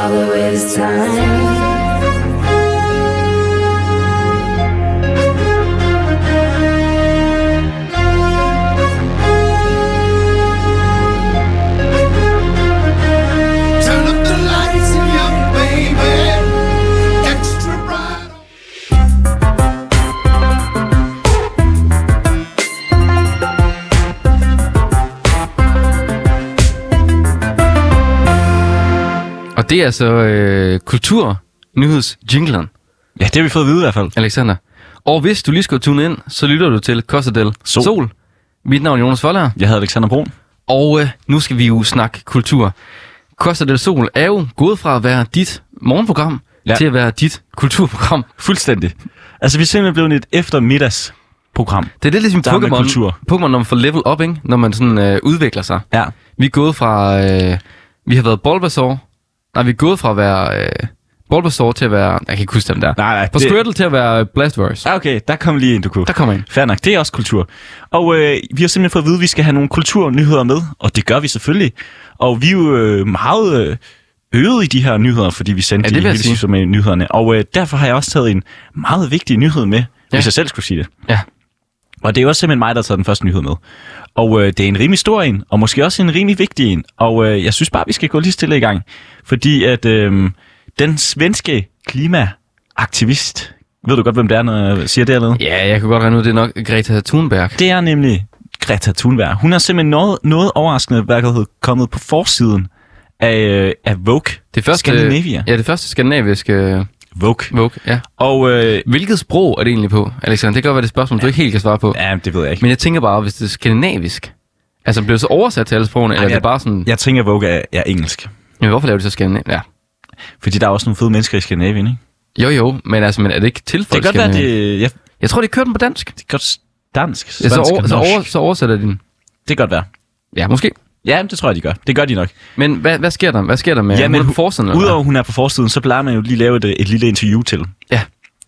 All the this time. Det er altså øh, kulturnyhedsjinglen, Ja, det har vi fået at vide i hvert fald. Alexander. Og hvis du lige skal tune ind, så lytter du til Costa del Sol. Sol. Mit navn er Jonas Folder, Jeg hedder Alexander Brun. og øh, nu skal vi jo snakke kultur. Costa del Sol er jo gået fra at være dit morgenprogram Ja. til at være dit kulturprogram. Fuldstændig. Altså, vi er simpelthen blevet et eftermiddagsprogram. Det er lidt ligesom Pokémon. Pokémon, når man får level up, ikke? når man sådan øh, udvikler sig. Ja. Vi er gået fra, øh, vi har været Bulbasaur, nej, vi er gået fra at være øh, Bulbasaur til at være, jeg kan ikke huske dem der. Nej, nej. Fra det- Squirtle til at være Blastverse. Ja, okay, der kom lige en, du kunne. Der kommer en. Fair nok, det er også kultur. Og øh, vi har simpelthen fået at vide, at vi skal have nogle kulturnyheder med, og det gør vi selvfølgelig. Og vi er jo øh, meget øh, øvet i de her nyheder, fordi vi sendte Ja, det de hele med nyhederne. Og øh, derfor har jeg også taget en meget vigtig nyhed med, ja. hvis jeg selv skulle sige det. Ja. Og det er jo også simpelthen mig, der har taget den første nyhed med. Og øh, det er en rimelig stor en, og måske også en rimelig vigtig en. Og øh, jeg synes bare, vi skal gå lige stille i gang. Fordi at øh, den svenske klimaaktivist, ved du godt, hvem det er, når jeg siger det hernede? Ja, jeg kan godt regne ud, det er nok Greta Thunberg. Det er nemlig Greta Thunberg. Hun er simpelthen noget, noget overraskende hvad der hedder, kommet på forsiden af, øh, af Vogue. Det første, Scandinavia. Ja, det første skandinaviske øh, Vogue. Vogue, ja. Og øh, Hvilket sprog er det egentlig på, Alexander? Det kan godt være det spørgsmål, du ikke helt kan svare på. ja, det ved jeg ikke. Men jeg tænker bare, hvis det er skandinavisk, altså bliver det så oversat til alle sprogene, eller er jeg- det bare sådan, Jeg tænker, Vogue er, er engelsk. men hvorfor laver de så skandinavisk? Ja. Fordi der er også nogle fede mennesker i Skandinavien, ikke? Jo, jo, men altså, men er det ikke til Det folk kan godt være, det, ja, det Jeg tror, de kører den på dansk. er godt dansk. Ja, så, over, så, over, så oversætter de den. Det kan godt være. Ja, måske. Ja, det tror jeg, de gør. Det gør de nok. Men hvad, hvad sker der? Hvad sker der med Ja, men men, på forsiden? eller Udover at hun er på forsiden, så plejer man jo lige lave et, et lille interview til. Ja.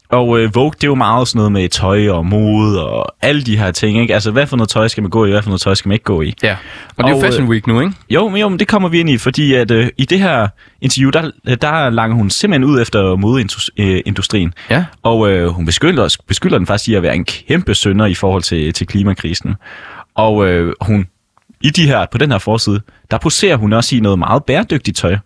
Og øh, Vogue, det er jo meget sådan noget med tøj og mode og alle de her ting, ikke? Altså, hvad for noget tøj skal man gå i, hvad for noget tøj skal man ikke gå i? Ja. Og det er jo Og, Fashion Week nu, ikke? Jo, men, jo, men det kommer vi ind i, fordi at øh, i det her interview, der, der langer hun simpelthen ud efter modeindustrien. Ja. Og øh, hun beskylder, beskylder den faktisk i at være en kæmpe sønder i forhold til, til klimakrisen. Og øh, hun, i de her, på den her forside, der poserer hun også i noget meget bæredygtigt tøj.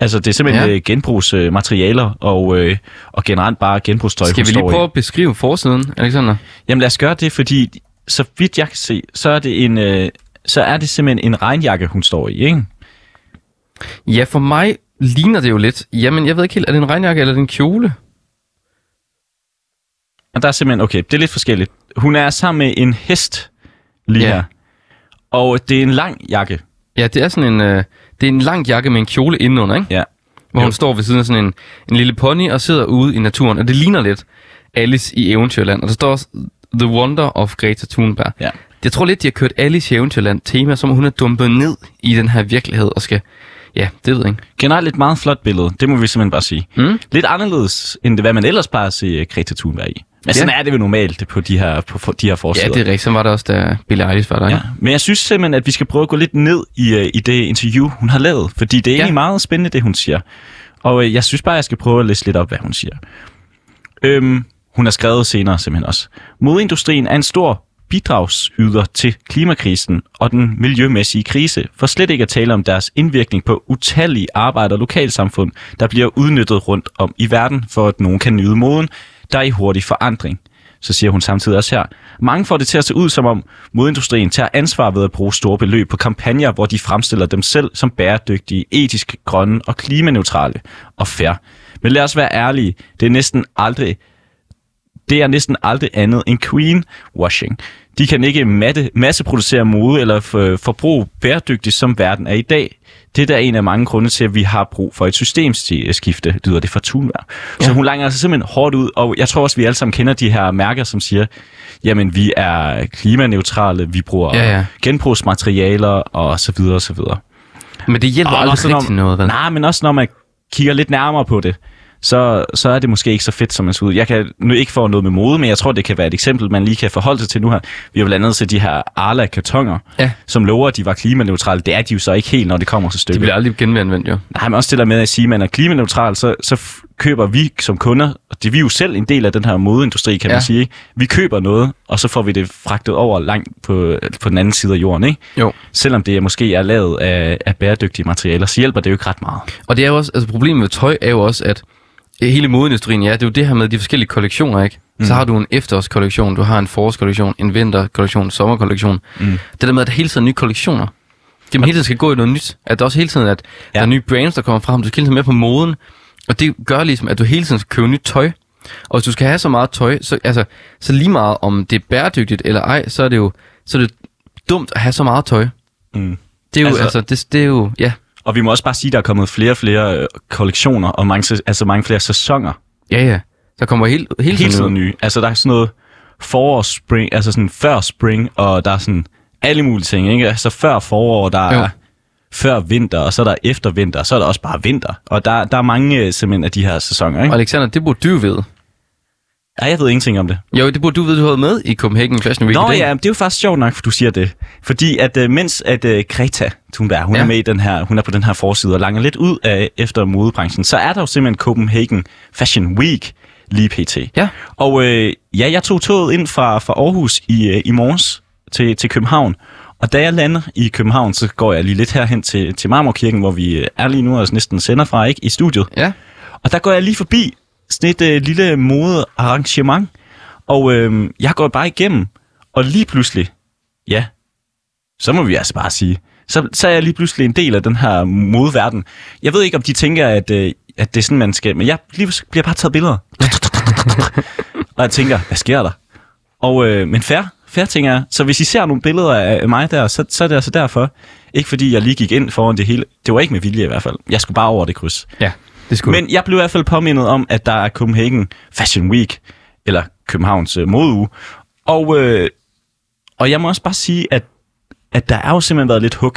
Altså, det er simpelthen Ja. ja. genbrugsmaterialer og, øh, og generelt bare genbrugstøj, Skal vi lige prøve i. at beskrive forsiden, Alexander? Jamen lad os gøre det, fordi så vidt jeg kan se, så er det, en, øh, så er det simpelthen en regnjakke, hun står i, ikke? Ja, for mig ligner det jo lidt. Jamen, jeg ved ikke helt, er det en regnjakke eller er det en kjole? Og der er simpelthen, okay, det er lidt forskelligt. Hun er sammen med en hest lige Ja. her. Og det er en lang jakke. Ja, det er sådan en, øh, det er en lang jakke med en kjole indenunder, ikke? Ja. Hvor Jo. hun står ved siden af sådan en, en lille pony og sidder ude i naturen. Og det ligner lidt Alice i Eventyrland. Og der står også The Wonder of Greta Thunberg. Ja. Jeg tror lidt, de har kørt Alice i Eventyrland tema, som hun er dumpet ned i den her virkelighed og skal... Ja, det ved jeg ikke. Generelt et meget flot billede, det må vi simpelthen bare sige. Mm. Lidt anderledes, end det, hvad man ellers plejer at se øh, Greta Thunberg i. Men sådan Ja. er det jo normalt på de her, på, på de her Ja, forsider. det er rigtigt. Så var det også, da Billie Eilish var der. Ja, men jeg synes simpelthen, at vi skal prøve at gå lidt ned i, øh, i det interview, hun har lavet. Fordi det er Ja. egentlig meget spændende, det hun siger. Og øh, jeg synes bare, jeg skal prøve at læse lidt op, hvad hun siger. Øhm, hun har skrevet senere simpelthen også. Modeindustrien er en stor bidragsyder til klimakrisen og den miljømæssige krise, for slet ikke at tale om deres indvirkning på utallige arbejder og lokalsamfund, der bliver udnyttet rundt om i verden, for at nogen kan nyde moden, der er i hurtig forandring. Så siger hun samtidig også her, mange får det til at se ud som om modindustrien tager ansvar ved at bruge store beløb på kampagner, hvor de fremstiller dem selv som bæredygtige, etisk grønne og klimaneutrale og fair. Men lad os være ærlige. Det er næsten aldrig det er næsten aldrig andet end greenwashing. De kan ikke matte, masseproducere mode eller forbrug øh, forbruge bæredygtigt, som verden er i dag. Det er en af mange grunde til, at vi har brug for et systemskifte, lyder det fra Thunberg. Ja. Så hun langer altså simpelthen hårdt ud, og jeg tror også, vi alle sammen kender de her mærker, som siger, jamen vi er klimaneutrale, vi bruger Ja, ja. genbrugsmaterialer og så videre og så videre. Men det hjælper Og aldrig også når- rigtig noget, vel? Nej, men også når man kigger lidt nærmere på det, så, så er det måske ikke så fedt, som man ser ud. Jeg kan nu ikke få noget med mode, men jeg tror, det kan være et eksempel, man lige kan forholde sig til nu her. Vi har blandt andet set de her Arla-kartoner, Ja. som lover, at de var klimaneutrale. Det er de jo så ikke helt, når det kommer til Det stykket. bliver aldrig genanvendt, jo. Nej, men også det der med at sige, at man er klimaneutral, så, så køber vi som kunder, og det er vi jo selv en del af den her modeindustri, kan. Ja. man sige. Ikke? Vi køber noget, og så får vi det fragtet over langt på, på den anden side af jorden. Ikke? Jo. Selvom det måske er lavet af, af bæredygtige materialer, så hjælper det jo ikke ret meget. Og det er jo også, altså problemet med tøj er jo også, at hele modeindustrien, ja, det er jo det her med de forskellige kollektioner, ikke? Mm. Så har du en efterårskollektion, du har en forårskollektion, en vinterkollektion, en sommerkollektion. Mm. Det der med, at der hele tiden er nye kollektioner. Det man hele tiden skal gå i noget nyt. At der også hele tiden, at ja. der er nye brands, der kommer frem. Du skal hele tiden med på moden. Og det gør ligesom, at du hele tiden skal købe nyt tøj. Og hvis du skal have så meget tøj, så, altså, så lige meget om det er bæredygtigt eller ej, så er det jo så er det dumt at have så meget tøj. Mm. Det er jo, Altså- altså, altså det, det er jo, ja, Og vi må også bare sige, at der er kommet flere og flere øh, kollektioner, og mange, altså mange flere sæsoner. ja, ja. Der kommer helt, helt, Hele ud. tiden nye. Altså der er sådan noget forår, spring, altså sådan før spring, og der er sådan alle mulige ting. Ikke? Altså før forår, der er Jo. før vinter, og så er der efter vinter, og så er der også bare vinter. Og der, der er mange øh, simpelthen af de her sæsoner. Og Ikke? Alexander, det burde du vide. Ja, jeg ved ingenting om det. Jo, det burde du vide, du havde med i Copenhagen Fashion Week Nå ja, det er jo faktisk sjovt nok, for du siger det. Fordi at uh, mens at uh, Greta Thunberg, hun ja. Er med i den her, hun er på den her forside og langer lidt ud af efter modebranchen, så er der jo simpelthen Copenhagen Fashion Week lige pt. Ja. Og øh, ja, jeg tog toget ind fra, fra Aarhus i, øh, i morges til, til København. Og da jeg lander i København, så går jeg lige lidt herhen til, til Marmorkirken, hvor vi øh, er lige nu og næsten sender fra, ikke? I studiet. Ja. Og der går jeg lige forbi sådan et øh, lille modearrangement. Og øh, jeg går bare igennem, og lige pludselig, ja, så må vi altså bare sige, så, så er jeg lige pludselig en del af den her modeverden. Jeg ved ikke, om de tænker, at, øh, at det er sådan, man skal, men jeg lige bliver bare taget billeder. og jeg tænker, hvad sker der? Og, øh, men fair, fair tænker jeg. Så hvis I ser nogle billeder af af mig der, så, så er det altså derfor. Ikke fordi jeg lige gik ind foran det hele. Det var ikke med vilje i hvert fald. Jeg skulle bare over det kryds. Ja, det skulle Men jeg blev i hvert fald påmindet om, at der er Copenhagen Fashion Week, eller Københavns øh, modeuge. Og, øh, og jeg må også bare sige, at, at der er jo simpelthen været lidt hug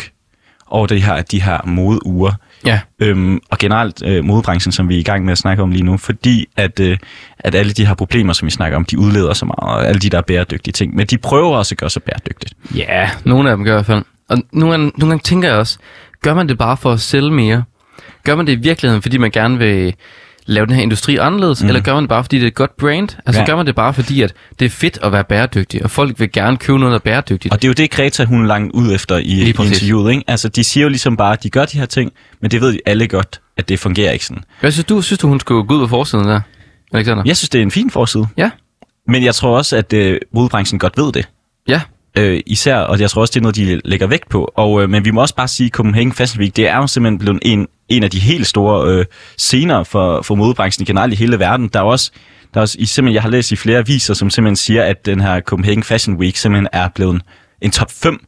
over de her, de her modeuger. Ja. Øhm, og generelt øh, modebranchen, som vi er i gang med at snakke om lige nu, fordi at, øh, at alle de her problemer, som vi snakker om, de udleder så meget, og alle de der bæredygtige ting, men de prøver også at gøre sig bæredygtigt. Ja, nogle af dem gør i hvert fald. Og nogle gange, nogle gange tænker jeg også, gør man det bare for at sælge mere? Gør man det i virkeligheden, fordi man gerne vil lave den her industri anderledes, mm. eller gør man det bare, fordi det er et godt brand? Altså Ja. gør man det bare, fordi at det er fedt at være bæredygtig, og folk vil gerne købe noget, der er bæredygtigt? Og det er jo det, Greta hun langt ud efter i, i interviewet. Ikke? Altså, de siger jo ligesom bare, at de gør de her ting, men det ved de alle godt, at det fungerer ikke sådan. Hvad synes du? Synes du, hun skulle gå ud på forsiden der, Alexander? Jeg synes, det er en fin forside. Ja. Men jeg tror også, at øh, modebranchen godt ved det. Ja. Øh, især, og jeg tror også, det er noget, de lægger vægt på. Og, øh, men vi må også bare sige, at Copenhagen Fashion Week, det er jo simpelthen blevet en, en af de helt store øh, scener for, for modebranchen generelt i hele verden. Der er også, der er også i, simpelthen, jeg har læst i flere aviser, som simpelthen siger, at den her Copenhagen Fashion Week simpelthen er blevet en top 5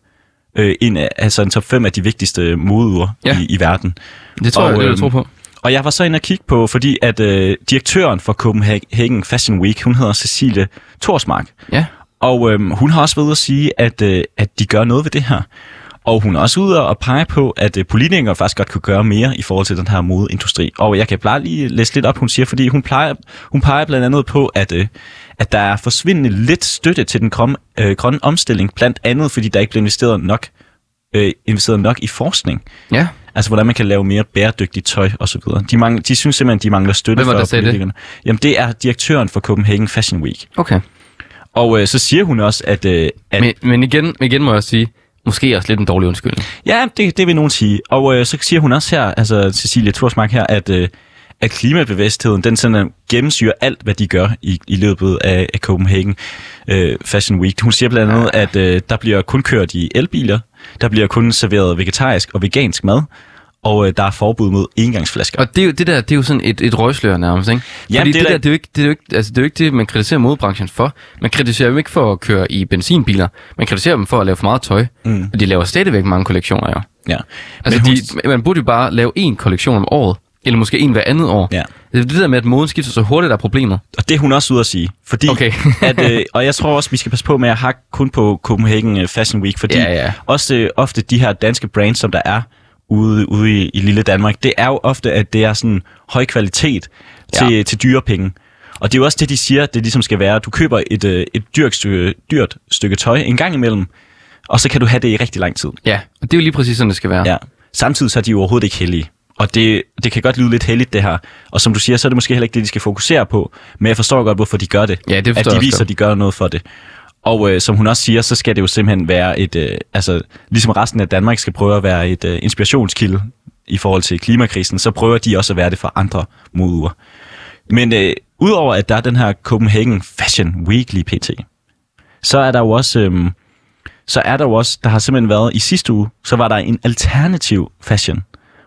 øh, en, af- altså en top 5 af de vigtigste modeuger Ja. i, i verden. Det tror Og, jeg, det jeg øhm, tro på. Og jeg var så inde og kigge på, fordi at øh, direktøren for Copenhagen Fashion Week, hun hedder Cecilie Torsmark. Ja. Og øhm, hun har også været at sige, at, øh, at de gør noget ved det her. Og hun er også ude og pege på, at øh, politikere faktisk godt kunne gøre mere i forhold til den her modeindustri. Og jeg kan bare lige læse lidt op, hun siger, fordi hun, plejer, hun peger blandt andet på, at, øh, at der er forsvindende lidt støtte til den grønne, øh, grønne omstilling, blandt andet fordi der ikke bliver investeret nok, øh, investeret nok i forskning. Ja. Altså, hvordan man kan lave mere bæredygtigt tøj og så videre. De, mangler, de synes simpelthen, de mangler støtte Hvem var fra der sagde det? politikerne. Jamen, det er direktøren for Copenhagen Fashion Week. Okay. Og øh, så siger hun også, at... Øh, at Men, men igen, igen må jeg sige, måske også lidt en dårlig undskyldning. Ja, det, det vil nogen sige. Og øh, så siger hun også her, altså Cecilia Thorsmark her, at, øh, at klimabevidstheden, den sådan gennemsyrer alt, hvad de gør i, i løbet af, af Copenhagen øh, Fashion Week. Hun siger blandt andet, at øh, der bliver kun kørt i elbiler, der bliver kun serveret vegetarisk og vegansk mad, og øh, der er forbud mod engangsflasker. Og det, er jo- det der, det er jo sådan et, et røgslør nærmest, ikke? Jamen, Fordi det det, der, det, er jo ikke, det, er jo ikke, altså, det er jo ikke det, man kritiserer modbranchen for. Man kritiserer jo ikke for at køre i benzinbiler. Man kritiserer dem for at lave for meget tøj. Mm. Og de laver stadigvæk mange kollektioner, jo. Ja. Altså, Men de, man burde jo bare lave én kollektion om året. Eller måske en hver andet år. Ja. Det er det der med, at moden skifter så hurtigt, der er problemet. Og det er hun også ude at sige. Fordi Okay. [LAUGHS] at, øh, og jeg tror også, vi skal passe på med at hakke kun på Copenhagen øh, Fashion Week, fordi Ja, ja. også øh, ofte de her danske brands, som der er ude, ude i, i lille Danmark, det er jo ofte, at det er sådan høj kvalitet til, ja. til dyre penge. Og det er jo også det, de siger, det ligesom skal være. Du køber et, øh, et dyrt stykke, dyrt stykke tøj en gang imellem, og så kan du have det i rigtig lang tid. Ja, og det er jo lige præcis sådan, det skal være. Ja. Samtidig så er de jo overhovedet ikke heldige. Og det, det kan godt lyde lidt heldigt, det her. Og som du siger, så er det måske heller ikke det, de skal fokusere på. Men jeg forstår godt, hvorfor de gør det. Ja, det At de viser, at de gør noget for det. Og øh, som hun også siger, så skal det jo simpelthen være et... Øh, altså, ligesom resten af Danmark skal prøve at være et øh, inspirationskilde i forhold til klimakrisen, så prøver de også at være det for andre moduer. Men øh, udover at der er den her Copenhagen Fashion Week lige pt., så er der jo også... Øh, så er der jo også, der har simpelthen været i sidste uge, så var der en alternativ fashion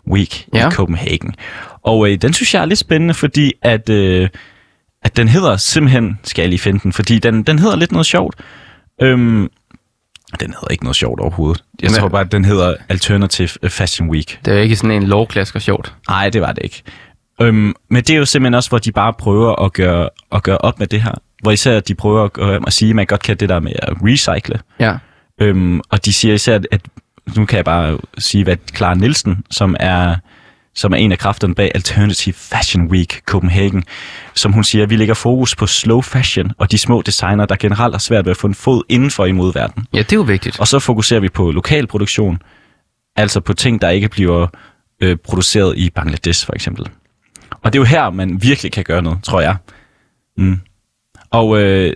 week ja. Ja. i Copenhagen. Og øh, den synes jeg er lidt spændende, fordi at, øh, at den hedder simpelthen, skal jeg lige finde den, fordi den, den hedder lidt noget sjovt. Øhm, den hedder ikke noget sjovt overhovedet. Jeg Men- tror bare, at den hedder Alternative Fashion Week. Det er jo ikke sådan en lovklasker sjovt. Nej, det var det ikke. Øhm, men det er jo simpelthen også, hvor de bare prøver at gøre, at gøre op med det her. Hvor især de prøver at, gøre, at sige, at man godt kan det der med at recycle. Ja. Øhm, og de siger især, at nu kan jeg bare sige, hvad Clara Nielsen, som er, som er en af kræfterne bag Alternative Fashion Week Copenhagen, som hun siger, vi lægger fokus på slow fashion og de små designer, der generelt har svært ved at få en fod indenfor i modverdenen. Ja, det er jo vigtigt. Og så fokuserer vi på lokal produktion, altså på ting, der ikke bliver øh, produceret i Bangladesh for eksempel. Og det er jo her, man virkelig kan gøre noget, tror jeg. Mm. Og øh,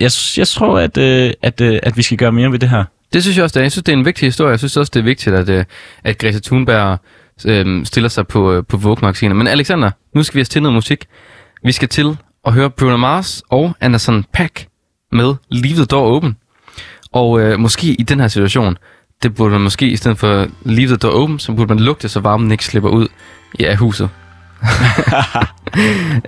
jeg, jeg tror, at, øh, at, øh, at vi skal gøre mere ved det her. Det synes jeg også, det er. Jeg synes, det er en vigtig historie. Jeg synes også, det er vigtigt, at, øh, at Greta Thunberg øh, stiller sig på, øh, på Vogue-magasinet. Men Alexander, nu skal vi have til noget musik. Vi skal til at høre Bruno Mars og Anderson Paak med Leave the Door Open. Og øh, måske i den her situation, det burde man måske i stedet for Leave the Door Open, så burde man lugte, så varmen ikke slipper ud i af huset. [LAUGHS]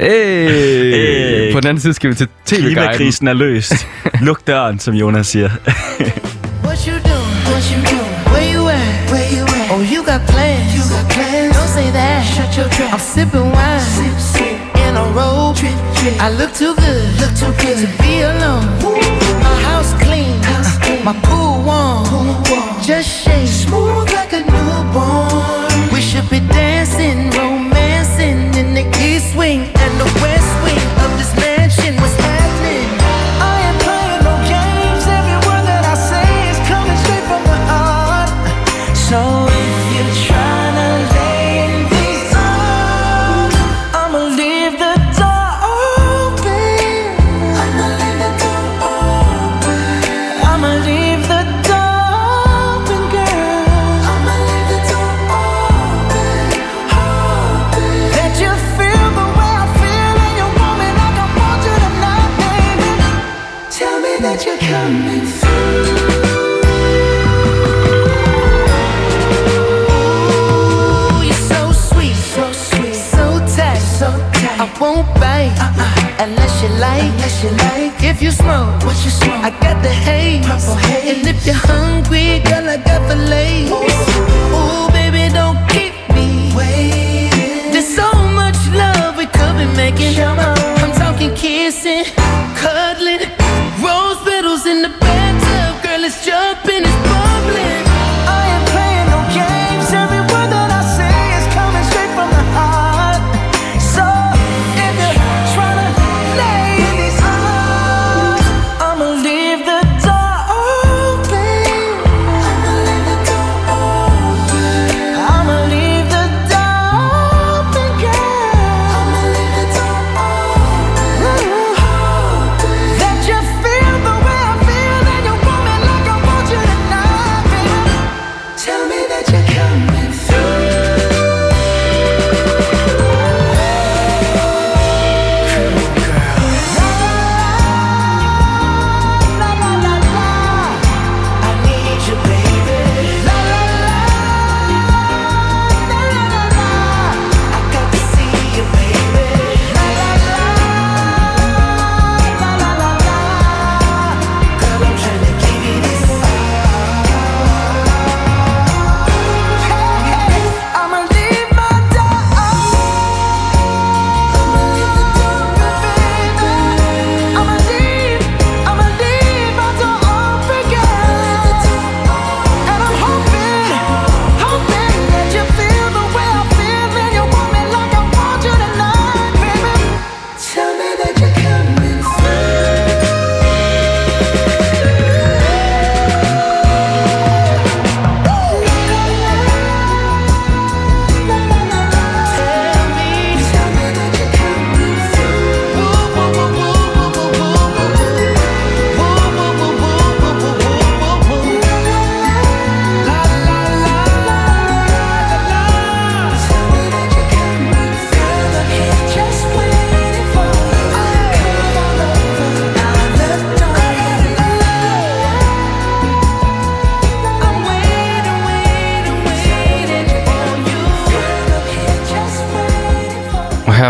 hey. Hey. På den anden side skal vi til tv-guiden. Klimakrisen er løst. Luk døren, som Jonas siger. What you doing? What you doing? Plans. Don't say that. Shut your trap. I'm sipping wine. Sip, sip. In a robe. Trip, trip. I look too good. Look too good to be alone. My house clean. House clean. My pool warm. Pool warm. Just shake. Smooth like a newborn. We should be dancing, romancing in the east wing and the you like. If you smoke, what you smoke? I got the haze, purple haze. And if you're hungry, girl, I got the lace. Ooh, baby, don't keep me waiting. There's so much love we could be making. I'm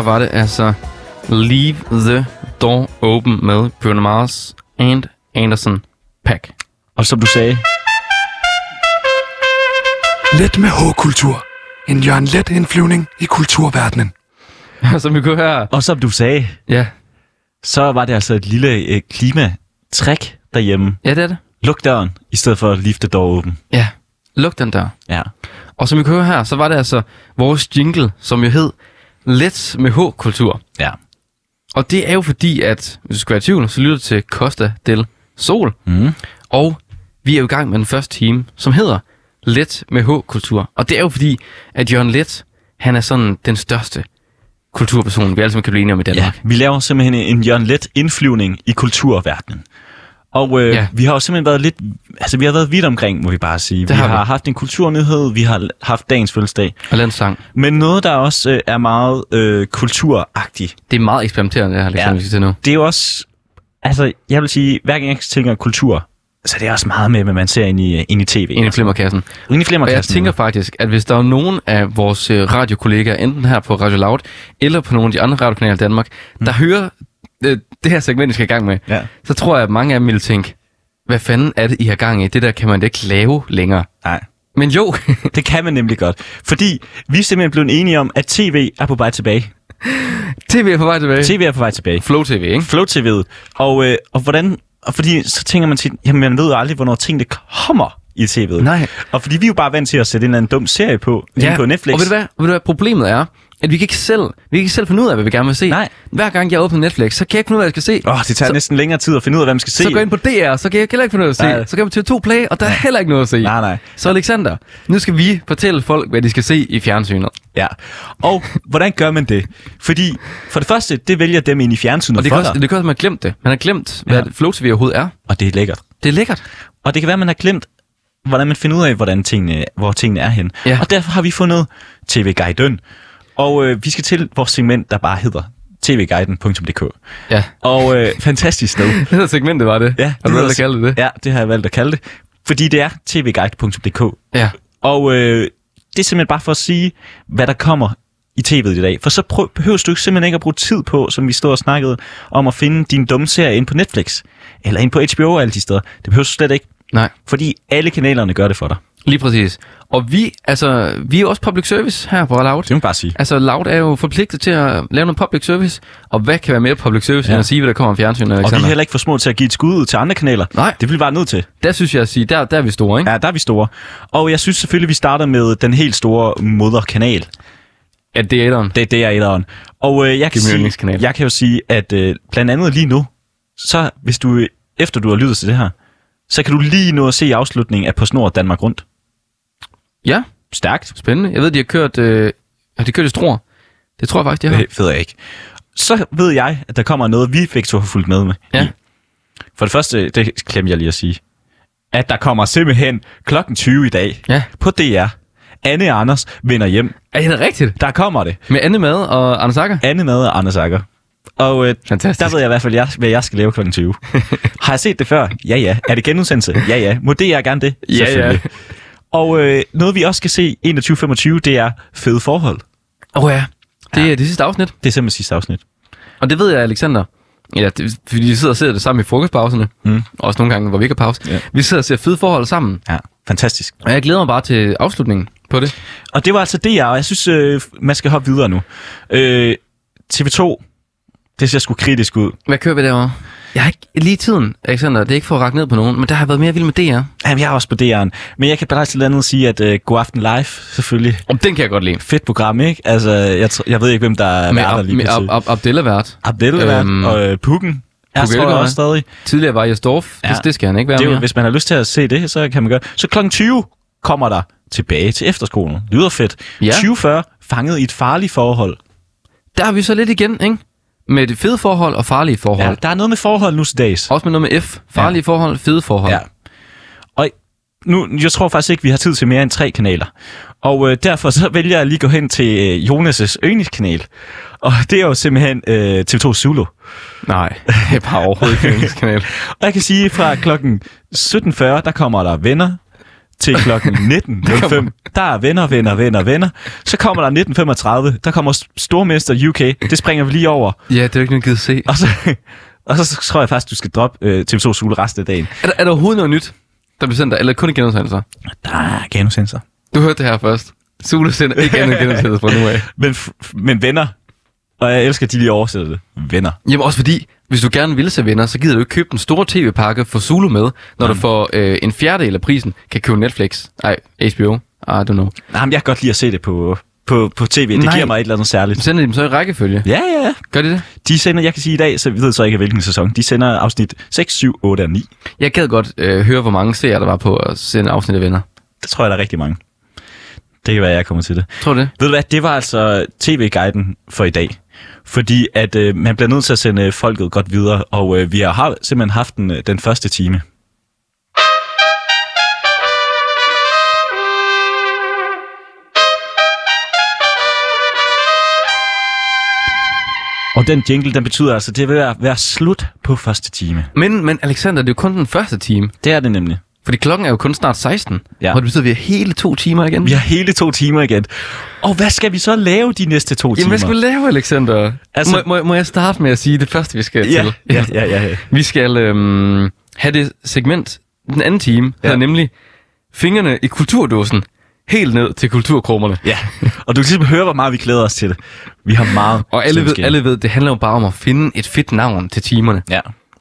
var det altså Leave the Door Open med Bruno Mars and Anderson Pack. Og som du sagde, Let med H-kultur. En Jørgen Let indflyvning i kulturverdenen. [LAUGHS] Som vi kunne høre. og som du sagde, Ja, så var det altså et lille øh, klimatræk derhjemme. ja det er det. Luk døren, i stedet for at leave the door open. Ja, luk den der. Ja. Og som vi kunne høre her, så var det altså vores jingle, som jo hed Let's med H-kultur. Ja. Og det er jo fordi, at hvis du skal være i tvivl, så lytter du til Costa del Sol. Mm. Og vi er jo i gang med den første time, som hedder Let med H-kultur. Og det er jo fordi, at Jørgen Let, han er sådan den største kulturperson, vi alle sammen kan blive enige om i ja. Danmark. Vi laver simpelthen en Jørgen Let indflyvning i kulturverdenen. Og øh, Ja. vi har jo simpelthen været lidt, altså vi har været vidt omkring, må vi bare sige. Det vi har vi. har haft en kulturnyhed, vi har haft dagens fødselsdag. Og en sang. Men noget, der også øh, er meget øh, kulturagtigt, Det er meget eksperimenterende, det her, Alexander, Ja. vi til nu. det er jo også, altså jeg vil sige, hver gang jeg tænker kultur, så det er også meget med, hvad man ser ind i, ind i tv. Ind i flimmerkassen. Ind i Og jeg flimmerkassen. tænker faktisk, at hvis der er nogen af vores øh, radiokollegaer, enten her på Radio Loud, eller på nogle af de andre radiokanaler i Danmark, der hører øh, det her segment, vi skal i gang med, Ja. så tror jeg, at mange af dem vil tænke, hvad fanden er det, I har gang i? Det der kan man da ikke lave længere. Nej, Men jo, [LAUGHS] det kan man nemlig godt. Fordi vi er simpelthen blevet enige om, at tv er på vej tilbage. tv er på vej tilbage. TV er på vej tilbage. Flow TV, ikke? Flow TV'et. Og, øh, og hvordan... Og fordi så tænker man tit, jamen man ved aldrig, hvornår tingene kommer i tv'et. Nej. Og fordi vi er jo bare vant til at sætte en eller anden dum serie på, ja. på Netflix. Og ved du, hvad, ved du hvad problemet er? At vi kan ikke selv, vi kan ikke selv finde ud af, hvad vi gerne vil se. Nej. Hver gang jeg åbner Netflix, så kan jeg ikke finde ud af, hvad jeg skal se. Åh, det tager så, næsten længere tid at finde ud af, hvad man skal se. så går jeg ind på DR, så kan jeg heller ikke finde ud af at se. Nej. Så går jeg på TV2 Play, og der er heller ikke noget at se. Nej, nej. Så Alexander, nu skal vi fortælle folk, hvad de skal se i fjernsynet. Ja. Og hvordan gør man det? Fordi for det første, det vælger dem ind i fjernsynet Og det for kan, også, dig. det kan også, man har glemt det. Man har glemt, hvad Ja. Flow TV overhovedet er. Og det er lækkert. Det er lækkert. Og det kan være, man har glemt, hvordan man finder ud af, hvordan tingene, hvor tingene er hen. Ja. Og derfor har vi fundet TV-guiden. Og øh, vi skal til vores segment, der bare hedder tvguiden.dk. Ja. Og øh, fantastisk sted. [LAUGHS] Det her segmentet var det. Ja, har du hedder- valgt at kalde det det? Ja, det har jeg valgt at kalde det. Fordi det er tvguide.dk. Ja. Og øh, det er simpelthen bare for at sige, hvad der kommer i tv'et i dag. For så prøv, behøver du simpelthen ikke at bruge tid på, som vi stod og snakkede om, at finde din dumme serie ind på Netflix. Eller ind på HBO og alle de steder. Det behøver du slet ikke. Nej. Fordi alle kanalerne gør det for dig. Lige præcis. Og vi, altså, vi er jo også public service her på Loud. Det må man bare sige. Altså, Loud er jo forpligtet til at lave noget public service. Og hvad kan være mere public service, ja. End at sige, hvad der kommer om fjernsynet, Og vi Alexander? er heller ikke for små til at give et skud ud til andre kanaler. Nej. Det bliver vi bare nødt til. Der synes jeg at sige, der, der er vi store, ikke? Ja, der er vi store. Og jeg synes selvfølgelig, vi starter med den helt store moderkanal. Ja, det er etteren. Det, det er etteren. Og øh, jeg, kan sige, jeg kan jo sige, at øh, blandt andet lige nu, så hvis du, efter du har lyttet til det her, så kan du lige nå at se afslutningen af På Snor Danmark Rundt. Ja, Stærkt. spændende. Jeg ved, de har kørt, øh, har de kørt i Struer? Det tror jeg faktisk, de har. Det ved jeg ikke. Så ved jeg, at der kommer noget, vi fik to har fulgt med med. Ja. i. For det første, det glemte jeg lige at sige, at der kommer simpelthen klokken 20 i dag Ja. på DR. Anne Anders vender hjem. Er det rigtigt? Der kommer det. Med Anne Mad og Anders Akker? Anne Mad og Anders Akker. Og øh, Fantastisk. der ved jeg i hvert fald, jeg, hvad jeg skal lave kl. 20. [LAUGHS] Har jeg set det før? Ja, ja. Er det genudsendelse? Ja, ja. Må det jeg gerne det? Ja, ja. Og øh, noget, vi også skal se 21.25, det er fede forhold. Åh oh, ja. Det er det sidste afsnit. Det er simpelthen sidste afsnit. Og det ved jeg, Alexander. Ja, det, fordi vi sidder og ser det sammen i frokostpauserne. Mm. Også nogle gange, hvor vi ikke har pause. Ja. Vi sidder og ser fede forhold sammen. Ja, fantastisk. Og jeg glæder mig bare til afslutningen på det. Og det var altså det, jeg, og jeg synes, øh, man skal hoppe videre nu. Øh, TV2, det ser sgu kritisk ud. Hvad kører vi derovre? Jeg har ikke lige tiden, Alexander. Det er ikke for at række ned på nogen, men der har været mere vild med DR. Jamen, jeg er også på DR'en. Men jeg kan bare til andet sige, at øh, God Aften Live, selvfølgelig. Og den kan jeg godt lide. Fedt program, ikke? Altså, jeg, tr- jeg ved ikke, hvem der er Med, værter lige med. Ab- Ab- Abdella-vært. Abdel øhm, og øh, Pukken. Er Puk tror jeg Elgård, også stadig. Tidligere var Jes Dorf. Ja. Det, det, skal han ikke være Det er jo, hvis man har lyst til at se det, så kan man gøre. Så kl. 20 kommer der tilbage til efterskolen. Lyder fedt. Ja. 2040 fanget i et farligt forhold. Der er vi så lidt igen, ikke? Med det fede forhold og farlige forhold. Ja, der er noget med forhold nu til dags. Også med noget med F. Farlige ja. forhold, fede forhold. Ja. Og nu, jeg tror faktisk ikke, vi har tid til mere end tre kanaler. Og øh, derfor så vælger jeg lige at gå hen til øh, Jonas' yndlingskanal. Og det er jo simpelthen øh, TV2 Zulu. Nej, det er bare overhovedet ikke [LAUGHS] kanal. Og jeg kan sige, fra klokken 17.40, der kommer der venner. Til klokken [LAUGHS] 19.05. Der er venner, venner, venner, venner. Så kommer der 19.35. Der kommer Stormester UK. Det springer vi lige over. Ja, det er jo ikke noget, givet se. Og så, [LAUGHS] og så tror jeg faktisk, du skal droppe øh, TV2 Zulu resten af dagen. Er der, er der overhovedet noget nyt, der bliver sendt der? Eller kun genudsendelser? Der er genussendelser. Du hørte det her først. Zulu sender ikke andet genudsendelser fra nu af. [LAUGHS] Men, men venner. Og jeg elsker, at de lige oversætter det. Venner. Jamen også fordi, hvis du gerne vil se venner, så gider du ikke købe den store tv-pakke for Zulu med, når du får øh, en fjerdedel af prisen, kan købe Netflix. Ej, HBO. I don't know. Nej, men jeg kan godt lide at se det på, på, på tv. Det Nej. giver mig et eller andet særligt. Sender de dem så i rækkefølge? Ja, ja, ja. Gør de det? De sender, jeg kan sige i dag, så vi ved så ikke, hvilken sæson. De sender afsnit 6, 7, 8 og 9. Jeg gad godt øh, høre, hvor mange serier der var på at sende afsnit af venner. Der tror jeg, der er rigtig mange. Det kan være, jeg kommer til det. Tror du det? Ved du hvad, det var altså tv-guiden for i dag. Fordi at øh, man bliver nødt til at sende øh, folket godt videre, og øh, vi har simpelthen haft den, øh, den første time. Og den jingle, den betyder altså, det vil være, være slut på første time. Men, men Alexander, det er jo kun den første time. Det er det nemlig. Fordi klokken er jo kun snart 16. Ja. Og det betyder, at vi har hele to timer igen. Vi har hele to timer igen. Og hvad skal vi så lave de næste to Jamen, timer? hvad skal vi lave, Alexander? Altså-. Må, må, må jeg starte med at sige det første, vi skal ja, til? ja, ja, ja, ja. Vi skal øhm, have det segment, den anden time, ja. hedder nemlig fingrene i kulturdåsen, helt ned til kulturkrummerne. Ja, og du kan simpelthen høre, hvor meget vi glæder os til det. Vi har meget. Og alle ved, alle ved, det handler jo bare om at finde et fedt navn til timerne. Ja,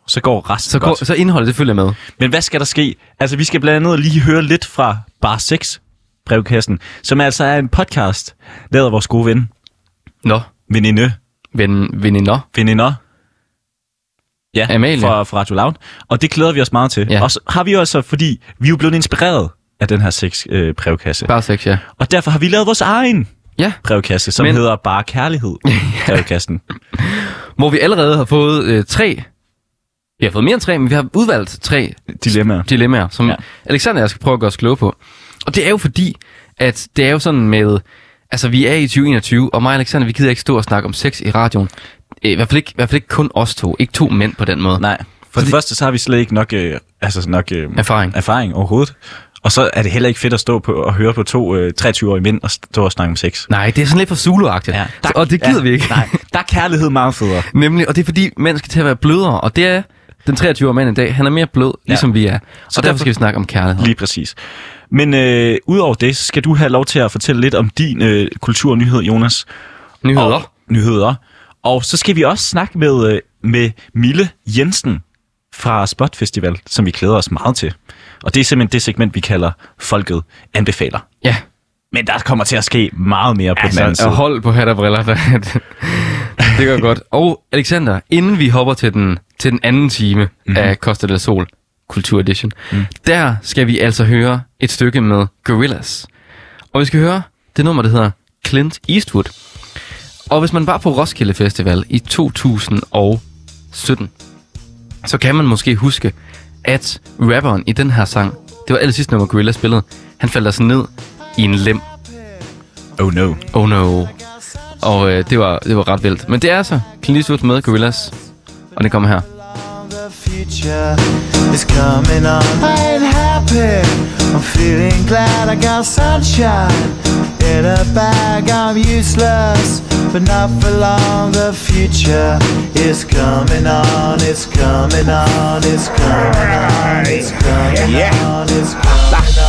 så går resten Så, godt. går, så indholdet, det følger med. Men hvad skal der ske? Altså, vi skal blandt andet lige høre lidt fra Bar 6 brevkassen, som altså er en podcast, lavet af vores gode ven, Nå, veninde, ven, veninder. veninder. Ja, Amalie. fra, fra Radio Loud. Og det glæder vi os meget til. Ja. Og så har vi jo altså, fordi vi er jo blevet inspireret af den her 6 øh, brevkasse. Bare sex, ja. Og derfor har vi lavet vores egen Ja, brevkasse, som Men... hedder Bare Kærlighed [LAUGHS] brevkassen. hvor vi allerede har fået øh, tre, vi har fået mere end tre, men vi har udvalgt tre Dilemmaer. dilemmaer, som ja. Alexander og jeg skal prøve at gøre os kloge på. Og det er jo fordi, at det er jo sådan med, altså vi er i 2021, og mig og Alexander, vi gider ikke stå og snakke om sex i radioen. Øh, I hvert fald ikke, i hvert fald ikke kun os to, ikke to mænd på den måde. Nej, for Fordi- det første så har vi slet ikke nok, øh, altså nok øh, Erfaring. erfaring overhovedet. Og så er det heller ikke fedt at stå på og høre på to øh, 23-årige mænd og stå og snakke om sex. Nej, det er sådan lidt for Zulu-agtigt. Ja, der, og det gider ja, vi ikke. Nej, der er kærlighed meget federe. [LAUGHS] Nemlig, og det er fordi, mænd skal til at være blødere, og det er den 23-årige mand i dag, han er mere blød, ja. ligesom vi er. Så og derfor derfor- skal vi snakke om kærlighed. Lige præcis. Men øh, udover det, så skal du have lov til at fortælle lidt om din øh, kulturnyhed, Jonas. Nyheder. Og, nyheder. Og så skal vi også snakke med, øh, med Mille Jensen fra Spot Festival, som vi glæder os meget til. Og det er simpelthen det segment, vi kalder Folket anbefaler. Ja, Men der kommer til at ske meget mere på den anden altså, side. hold på hat og briller. Der, [LAUGHS] det går godt. Og Alexander, inden vi hopper til den, til den anden time mm-hmm. af Costa del Sol Kultur Edition, mm. der skal vi altså høre et stykke med Gorillaz. Og vi skal høre det nummer, der hedder Clint Eastwood. Og hvis man var på Roskilde Festival i 2017, så kan man måske huske, at rapperen i den her sang, det var aller sidste nummer, Gorillaz spillede, han faldt altså ned i en lem. Oh no. Oh no. Og øh, det, var, det var ret vildt. Men det er altså Clint Eastwood med Gorillaz. Og det kommer her. The future is coming on. I ain't happy. I'm feeling glad I got sunshine in a bag. I'm useless, but not for long. The future is coming on. It's coming on. It's coming on. It's coming on. It's coming on.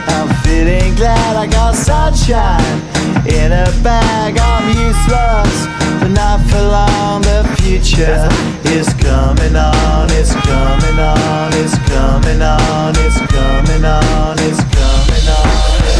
Sunshine in a bag. I'm useless, but not for long. The future is coming on, it's coming on, it's coming on, it's coming on, it's coming on.